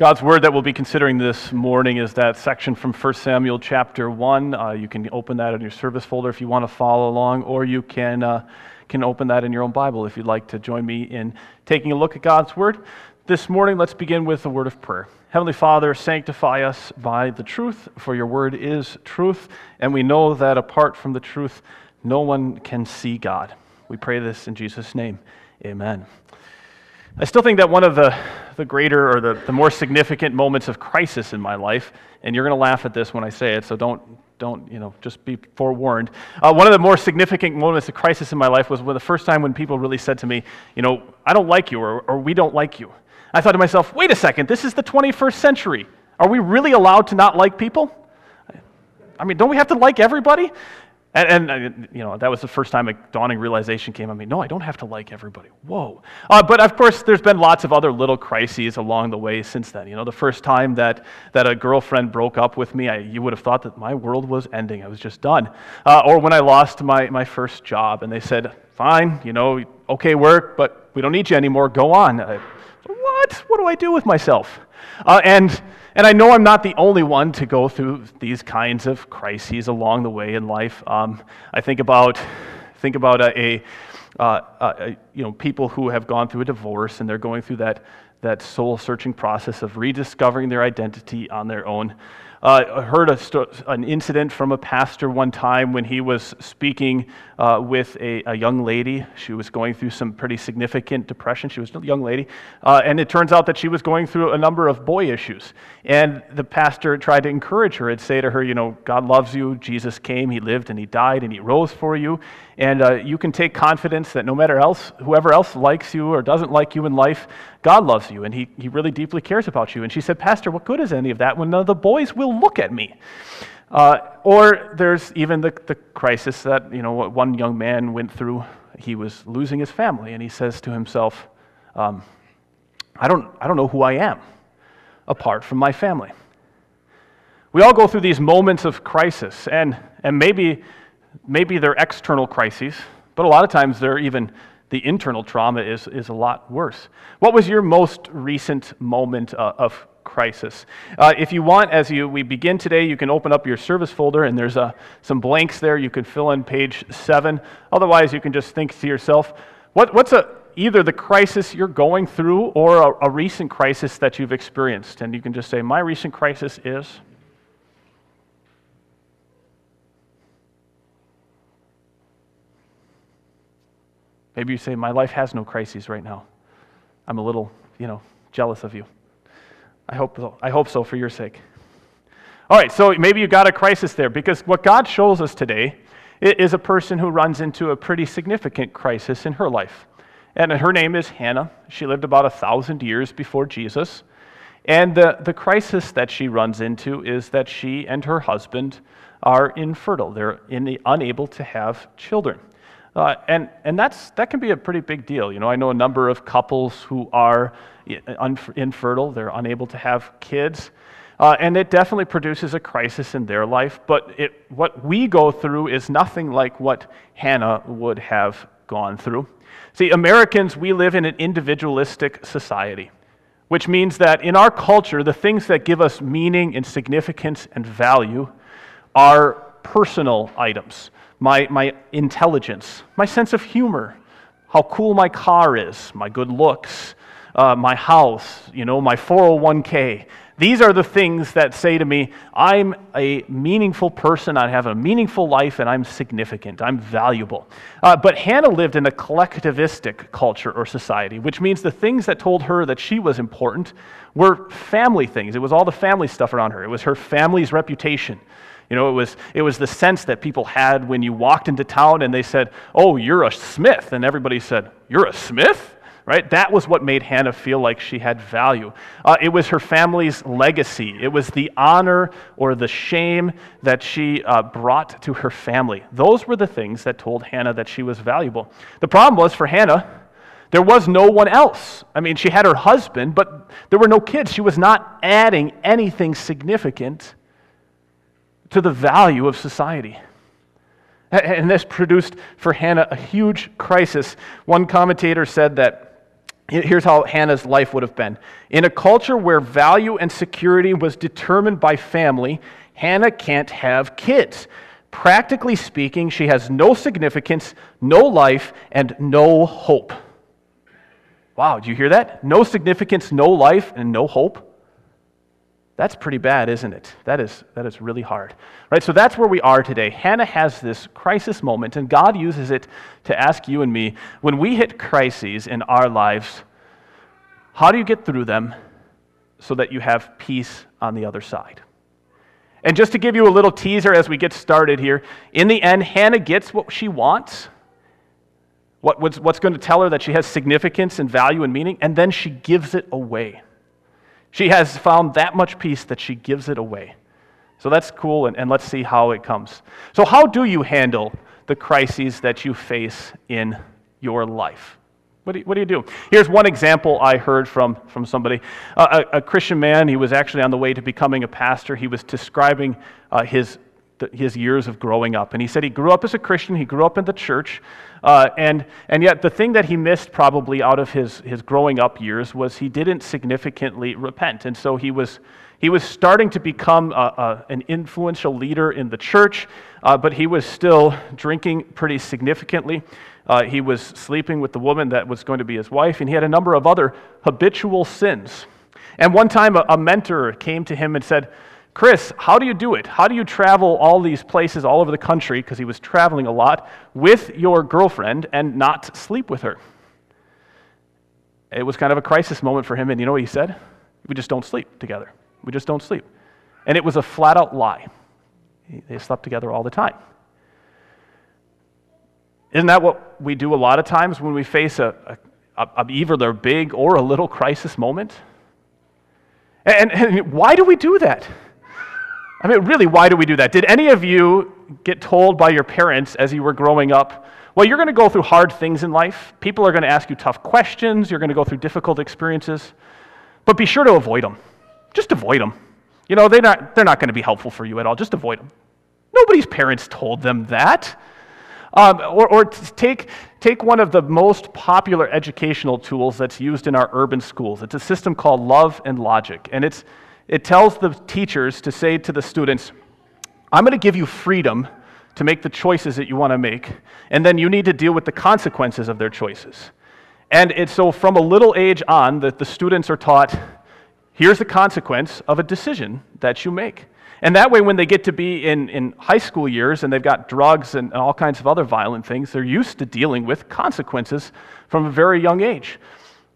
God's word that we'll be considering this morning is that section from 1 Samuel chapter 1. Uh, you can open that in your service folder if you want to follow along, or you can, uh, can open that in your own Bible if you'd like to join me in taking a look at God's word. This morning, let's begin with a word of prayer. Heavenly Father, sanctify us by the truth, for your word is truth, and we know that apart from the truth, no one can see God. We pray this in Jesus' name. Amen. I still think that one of the, the greater or the, the more significant moments of crisis in my life, and you're going to laugh at this when I say it, so don't, don't you know, just be forewarned. Uh, one of the more significant moments of crisis in my life was when the first time when people really said to me, you know, I don't like you or, or we don't like you. I thought to myself, wait a second, this is the 21st century. Are we really allowed to not like people? I mean, don't we have to like everybody? And, and, uh, you know, that was the first time a dawning realization came on me. No, I don't have to like everybody. Whoa. Uh, but of course, there's been lots of other little crises along the way since then. You know, the first time that, that a girlfriend broke up with me, I, you would have thought that my world was ending. I was just done. Uh, or when I lost my, my first job and they said, fine, you know, okay work, but we don't need you anymore. Go on. I, what? What do I do with myself? Uh, and and I know I'm not the only one to go through these kinds of crises along the way in life. Um, I think about, think about a, a, uh, a, you know, people who have gone through a divorce and they're going through that, that soul searching process of rediscovering their identity on their own. Uh, I heard a, an incident from a pastor one time when he was speaking uh, with a, a, young lady. She was going through some pretty significant depression. She was a young lady. Uh, and it turns out that she was going through a number of boy issues. And the pastor tried to encourage her and say to her, You know, God loves you. Jesus came, He lived, and He died, and He rose for you. And uh, you can take confidence that no matter else, whoever else likes you or doesn't like you in life, God loves you and he, he really deeply cares about you. And she said, Pastor, what good is any of that when none of the boys will look at me? Uh, or there's even the, the crisis that you know one young man went through. He was losing his family, and he says to himself, um, I, don't, I don't know who I am apart from my family. We all go through these moments of crisis, and, and maybe maybe they're external crises, but a lot of times they're even the internal trauma is, is a lot worse. What was your most recent moment uh, of crisis? Uh, if you want, as you, we begin today, you can open up your service folder and there's uh, some blanks there. You can fill in page seven. Otherwise, you can just think to yourself, what, what's a, either the crisis you're going through or a, a recent crisis that you've experienced? And you can just say, My recent crisis is. Maybe you say, My life has no crises right now. I'm a little, you know, jealous of you. I hope so, I hope so for your sake. All right, so maybe you got a crisis there because what God shows us today is a person who runs into a pretty significant crisis in her life. And her name is Hannah. She lived about a thousand years before Jesus. And the, the crisis that she runs into is that she and her husband are infertile. They're in, unable to have children. Uh, and and that's, that can be a pretty big deal. You know, I know a number of couples who are infertile, they're unable to have kids. Uh, and it definitely produces a crisis in their life, but it, what we go through is nothing like what Hannah would have gone through. See, Americans, we live in an individualistic society, which means that in our culture, the things that give us meaning and significance and value are personal items my, my intelligence, my sense of humor, how cool my car is, my good looks, uh, my house, you know, my 401k. These are the things that say to me, I'm a meaningful person, I have a meaningful life, and I'm significant, I'm valuable. Uh, but Hannah lived in a collectivistic culture or society, which means the things that told her that she was important were family things. It was all the family stuff around her, it was her family's reputation. You know, it was, it was the sense that people had when you walked into town and they said, Oh, you're a Smith. And everybody said, You're a Smith? Right? That was what made Hannah feel like she had value. Uh, it was her family's legacy. It was the honor or the shame that she uh, brought to her family. Those were the things that told Hannah that she was valuable. The problem was for Hannah, there was no one else. I mean, she had her husband, but there were no kids. She was not adding anything significant to the value of society. And this produced for Hannah a huge crisis. One commentator said that Here's how Hannah's life would have been. In a culture where value and security was determined by family, Hannah can't have kids. Practically speaking, she has no significance, no life, and no hope. Wow, do you hear that? No significance, no life, and no hope? That's pretty bad, isn't it? That is, that is really hard. Right? So that's where we are today. Hannah has this crisis moment, and God uses it to ask you and me when we hit crises in our lives, how do you get through them so that you have peace on the other side? And just to give you a little teaser as we get started here, in the end, Hannah gets what she wants. What, what's, what's going to tell her that she has significance and value and meaning, and then she gives it away. She has found that much peace that she gives it away. So that's cool, and, and let's see how it comes. So, how do you handle the crises that you face in your life? What do, you, what do you do? Here's one example I heard from, from somebody. Uh, a, a, Christian man, he was actually on the way to becoming a pastor. He was describing uh, his his years of growing up. And he said he grew up as a Christian, he grew up in the church, uh, and, and yet the thing that he missed probably out of his, his growing up years was he didn't significantly repent. And so he was, he was starting to become a, a, an influential leader in the church, uh, but he was still drinking pretty significantly. Uh, he was sleeping with the woman that was going to be his wife, and he had a number of other habitual sins. And one time, a, a mentor came to him and said, Chris, how do you do it? How do you travel all these places all over the country, because he was traveling a lot, with your girlfriend and not sleep with her? It was kind of a crisis moment for him, and you know what he said? We just don't sleep together. We just don't sleep. And it was a flat out lie. They slept together all the time. Isn't that what we do a lot of times when we face a, a, a either a big or a little crisis moment? And, and why do we do that? I mean, really, why do we do that? Did any of you get told by your parents as you were growing up, well, you're going to go through hard things in life. People are going to ask you tough questions. You're going to go through difficult experiences. But be sure to avoid them. Just avoid them. You know, they're not, they're not going to be helpful for you at all. Just avoid them. Nobody's parents told them that. Um, or, or take, take one of the most popular educational tools that's used in our urban schools. It's a system called Love and Logic. And it's, it tells the teachers to say to the students, I'm going to give you freedom to make the choices that you want to make, and then you need to deal with the consequences of their choices. And it's so from a little age on that the students are taught here's the consequence of a decision that you make. And that way, when they get to be in, in high school years and they've got drugs and all kinds of other violent things, they're used to dealing with consequences from a very young age.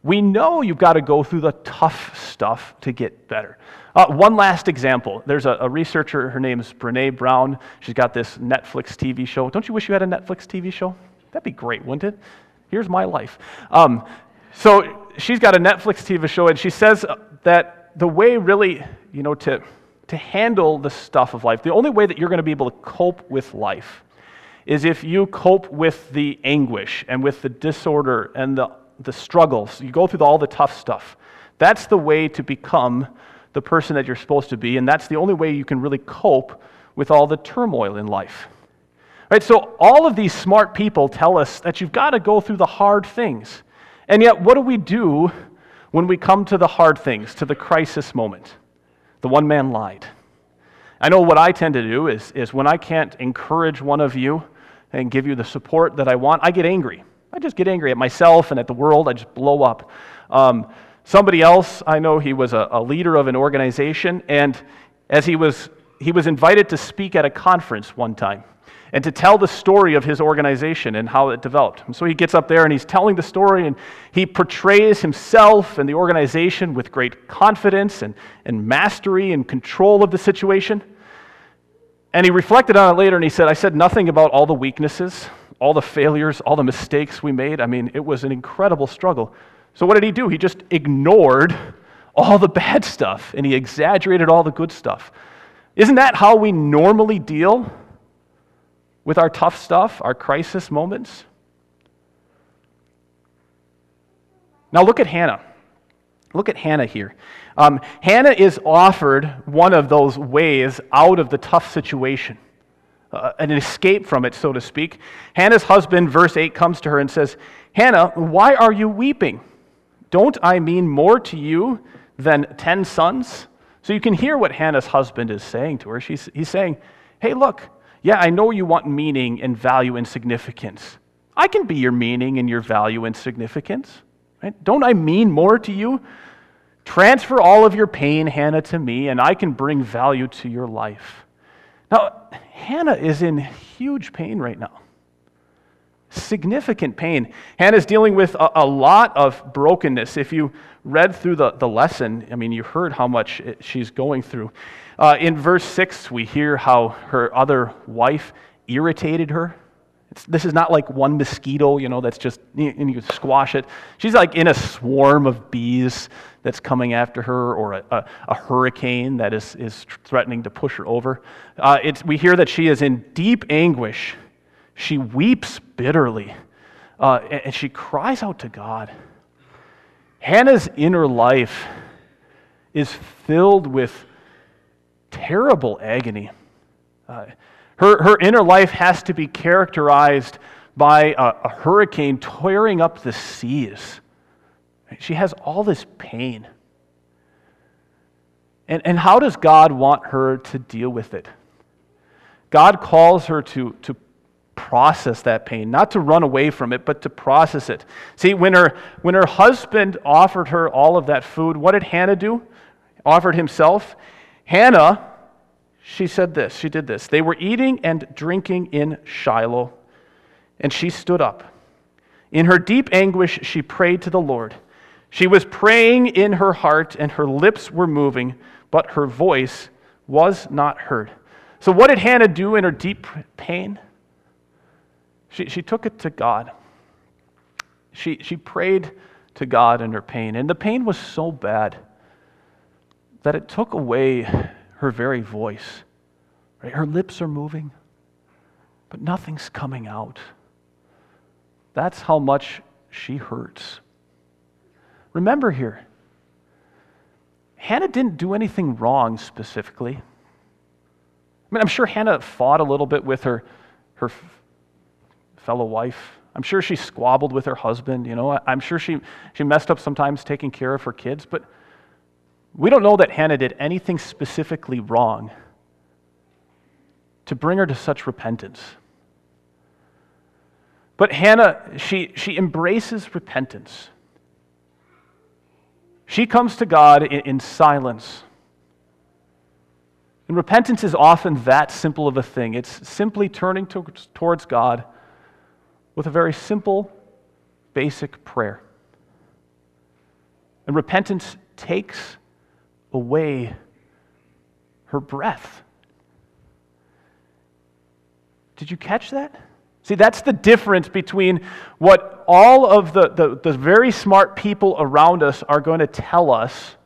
We know you've got to go through the tough stuff to get better. Uh, one last example. There's a, a, researcher, her name is Brene Brown. She's got this Netflix TV show. Don't you wish you had a Netflix TV show? That'd be great, wouldn't it? Here's my life. Um, so she's got a Netflix TV show, and she says that the way, really, you know, to, to handle the stuff of life, the only way that you're going to be able to cope with life is if you cope with the anguish and with the disorder and the, the struggles. You go through all the tough stuff. That's the way to become the person that you're supposed to be, and that's the only way you can really cope with all the turmoil in life. Right? So all of these smart people tell us that you've got to go through the hard things. And yet what do we do when we come to the hard things, to the crisis moment? The one man lied. I know what I tend to do is, is when I can't encourage one of you and give you the support that I want, I get angry. I just get angry at myself and at the world. I just blow up. Um, Somebody else, I know he was a, a leader of an organization, and as he was, he was invited to speak at a conference one time and to tell the story of his organization and how it developed. And so he gets up there and he's telling the story and he portrays himself and the organization with great confidence and, and mastery and control of the situation. And he reflected on it later and he said, I said nothing about all the weaknesses, all the failures, all the mistakes we made. I mean, it was an incredible struggle. So, what did he do? He just ignored all the bad stuff and he exaggerated all the good stuff. Isn't that how we normally deal with our tough stuff, our crisis moments? Now, look at Hannah. Look at Hannah here. Um, Hannah is offered one of those ways out of the tough situation, uh, an escape from it, so to speak. Hannah's husband, verse 8, comes to her and says, Hannah, why are you weeping? Don't I mean more to you than ten sons? So you can hear what Hannah's husband is saying to her. She's, he's saying, Hey, look, yeah, I know you want meaning and value and significance. I can be your meaning and your value and significance. Right? Don't I mean more to you? Transfer all of your pain, Hannah, to me, and I can bring value to your life. Now, Hannah is in huge pain right now. Significant pain. Hannah's dealing with a, a lot of brokenness. If you read through the, the lesson, I mean, you heard how much it, she's going through. Uh, in verse 6, we hear how her other wife irritated her. This is not like one mosquito, you know, that's just, and you squash it. She's like in a swarm of bees that's coming after her, or a, a, a hurricane that is, is threatening to push her over. Uh, it's, we hear that she is in deep anguish. She weeps bitterly, uh, and, and she cries out to God. Hannah's inner life is filled with terrible agony. Uh, her, her inner life has to be characterized by a, a hurricane tearing up the seas. She has all this pain. And, and how does God want her to deal with it? God calls her to, to process that pain, not to run away from it, but to process it. See, when her, when her husband offered her all of that food, what did Hannah do? Offered himself. Hannah she said this, she did this. They were eating and drinking in Shiloh, and she stood up. In her deep anguish, she prayed to the Lord. She was praying in her heart, and her lips were moving, but her voice was not heard. So, what did Hannah do in her deep pain? She, she took it to God. She, she prayed to God in her pain, and the pain was so bad that it took away her very voice. Right? Her lips are moving, but nothing's coming out. That's how much she hurts. Remember here, Hannah didn't do anything wrong specifically. I mean, I'm sure Hannah fought a little bit with her, her fellow wife. I'm sure she squabbled with her husband. You know, I'm sure she, she messed up sometimes taking care of her kids, but we don't know that Hannah did anything specifically wrong to bring her to such repentance. But Hannah, she, she embraces repentance. She comes to God in, in silence. And repentance is often that simple of a thing. It's simply turning to, towards God with a very simple, basic prayer. And repentance takes away her breath. Did you catch that? See, that's the difference between what all of the, the, the, very smart people around us are going to tell us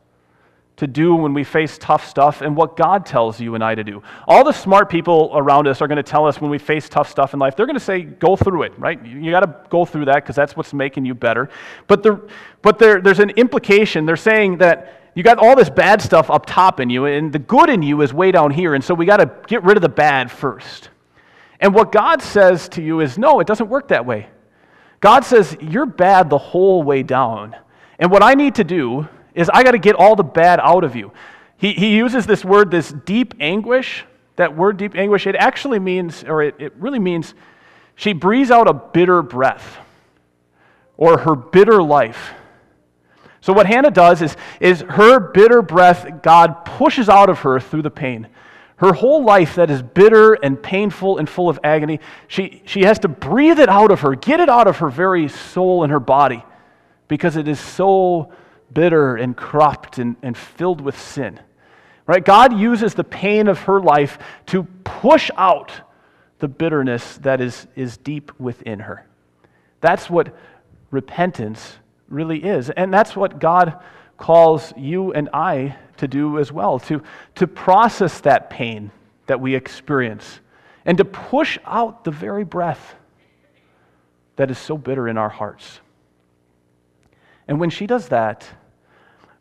to do when we face tough stuff and what God tells you and I to do. All the smart people around us are going to tell us when we face tough stuff in life, they're going to say, go through it, right? You got to go through that because that's what's making you better. But, there, but there, there's an implication. They're saying that you got all this bad stuff up top in you, and the good in you is way down here. And so we got to get rid of the bad first. And what God says to you is, no, it doesn't work that way. God says, you're bad the whole way down. And what I need to do is I got to get all the bad out of you. He, he uses this word, this deep anguish. That word, deep anguish, it actually means, or it, it really means, she breathes out a bitter breath or her bitter life. So, what Hannah does is, is her bitter breath, God pushes out of her through the pain. Her whole life that is bitter and painful and full of agony, she, she has to breathe it out of her, get it out of her very soul and her body, because it is so bitter and corrupt and, and filled with sin. Right? God uses the pain of her life to push out the bitterness that is, is deep within her. That's what repentance really is. And that's what God calls you and I to do as well to, to process that pain that we experience and to push out the very breath that is so bitter in our hearts. And when she does that,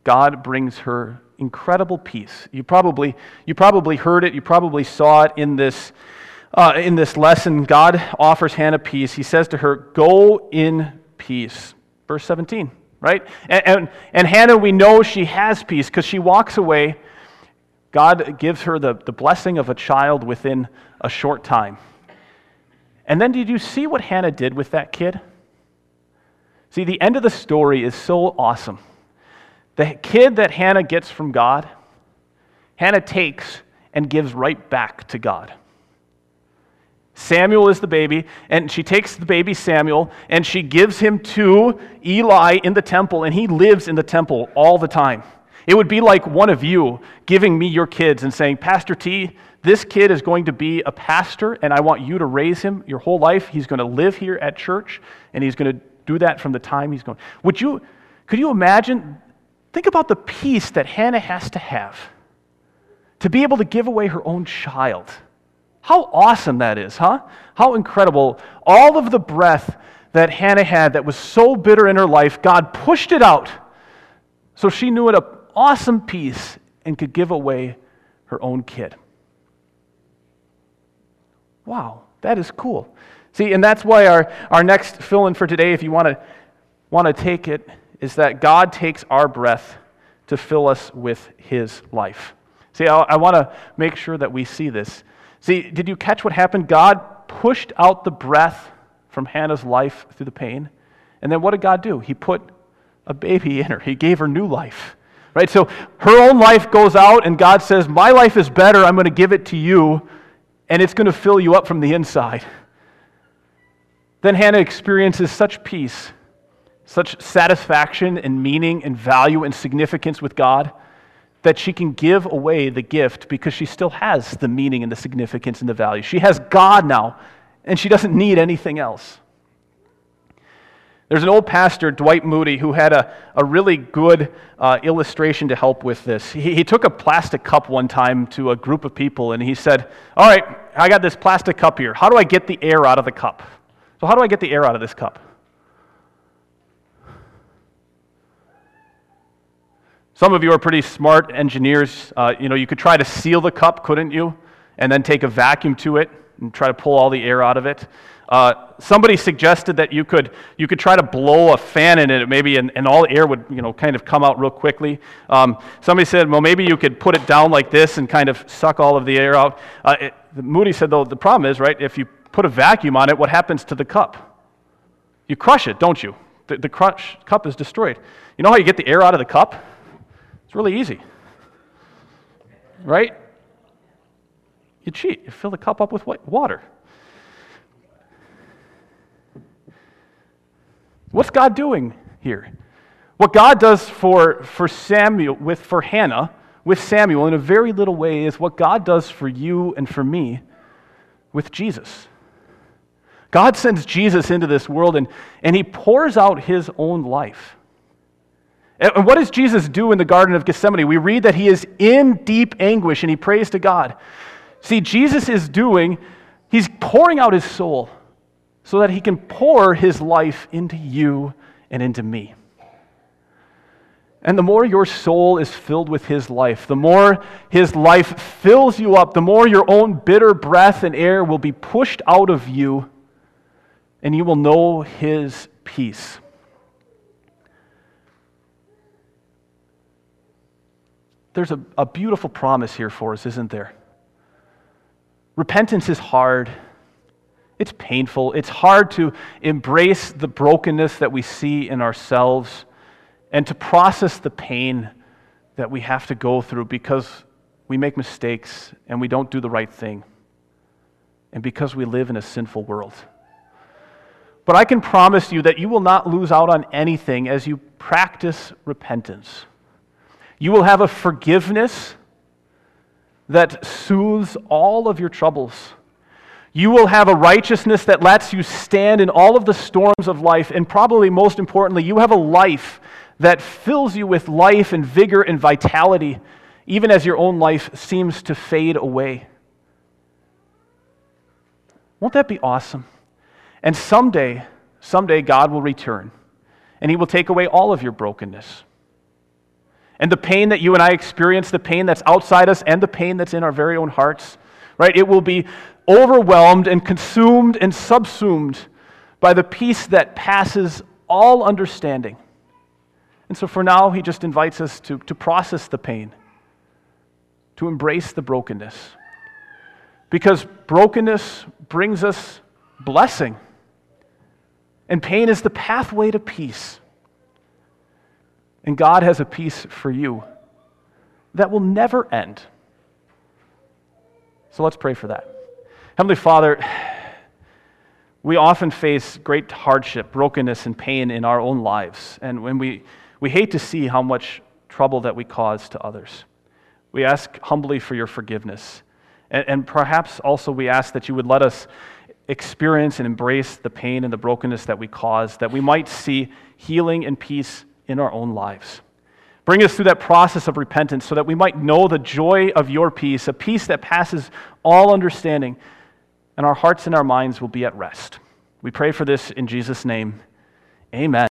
God brings her incredible peace. You probably, you probably heard it, you probably saw it in this, uh, in this lesson. God offers Hannah peace. He says to her, Go in peace. Verse 17 right? And, and, and Hannah, we know she has peace because she walks away. God gives her the, the blessing of a child within a short time. And then did you see what Hannah did with that kid? See, the end of the story is so awesome. The kid that Hannah gets from God, Hannah takes and gives right back to God. Samuel is the baby, and she takes the baby Samuel and she gives him to Eli in the temple, and he lives in the temple all the time. It would be like one of you giving me your kids and saying, Pastor T, this kid is going to be a pastor, and I want you to raise him your whole life. He's going to live here at church, and he's going to do that from the time he's going. Would you, could you imagine? Think about the peace that Hannah has to have to be able to give away her own child. How awesome that is, huh? How incredible. All of the breath that Hannah had that was so bitter in her life, God pushed it out so she knew it an awesome peace and could give away her own kid. Wow, that is cool. See, and that's why our, our next fill in for today, if you want to want to take it, is that God takes our breath to fill us with his life. See, I, I want to make sure that we see this. See, did you catch what happened? God pushed out the breath from Hannah's life through the pain. And then what did God do? He put a baby in her, He gave her new life. Right? So her own life goes out, and God says, My life is better. I'm going to give it to you, and it's going to fill you up from the inside. Then Hannah experiences such peace, such satisfaction and meaning and value and significance with God that she can give away the gift because she still has the meaning and the significance and the value. She has God now, and she doesn't need anything else. There's an old pastor, Dwight Moody, who had a, a really good uh, illustration to help with this. He, he took a plastic cup one time to a group of people and he said, All right, I got this plastic cup here. How do I get the air out of the cup? So, how do I get the air out of this cup? Some of you are pretty smart engineers. Uh, you know, you could try to seal the cup, couldn't you? And then take a vacuum to it and try to pull all the air out of it. Uh, somebody suggested that you could, you could try to blow a fan in it, maybe, and, and all the air would, you know, kind of come out real quickly. Um, somebody said, well, maybe you could put it down like this and kind of suck all of the air out. Uh, it, Moody said, though, the problem is, right, if you put a vacuum on it, what happens to the cup? You crush it, don't you? The, the crush, cup is destroyed. You know how you get the air out of the cup? It's really easy. Right? You cheat. You fill the cup up with water. What's God doing here? What God does for, for Samuel, with for Hannah, with Samuel in a very little way is what God does for you and for me with Jesus. God sends Jesus into this world and, and he pours out his own life. And what does Jesus do in the Garden of Gethsemane? We read that he is in deep anguish and he prays to God. See, Jesus is doing, he's pouring out his soul so that he can pour his life into you and into me. And the more your soul is filled with his life, the more his life fills you up, the more your own bitter breath and air will be pushed out of you, and you will know his peace. There's a, a beautiful promise here for us, isn't there? Repentance is hard. It's painful. It's hard to embrace the brokenness that we see in ourselves and to process the pain that we have to go through because we make mistakes and we don't do the right thing and because we live in a sinful world. But I can promise you that you will not lose out on anything as you practice repentance. You will have a forgiveness that soothes all of your troubles. You will have a righteousness that lets you stand in all of the storms of life. And probably most importantly, you have a life that fills you with life and vigor and vitality, even as your own life seems to fade away. Won't that be awesome? And someday, someday, God will return and He will take away all of your brokenness. And the pain that you and I experience, the pain that's outside us, and the pain that's in our very own hearts, right? It will be overwhelmed and consumed and subsumed by the peace that passes all understanding. And so for now, he just invites us to, to process the pain, to embrace the brokenness. Because brokenness brings us blessing, and pain is the pathway to peace. And God has a peace for you that will never end. So let's pray for that. Heavenly Father, we often face great hardship, brokenness, and pain in our own lives. And when we, we hate to see how much trouble that we cause to others. We ask humbly for your forgiveness. And, and perhaps also we ask that you would let us experience and embrace the pain and the brokenness that we cause, that we might see healing and peace in our own lives. Bring us through that process of repentance so that we might know the joy of your peace, a peace that passes all understanding, and our hearts and our minds will be at rest. We pray for this in Jesus' name. Amen.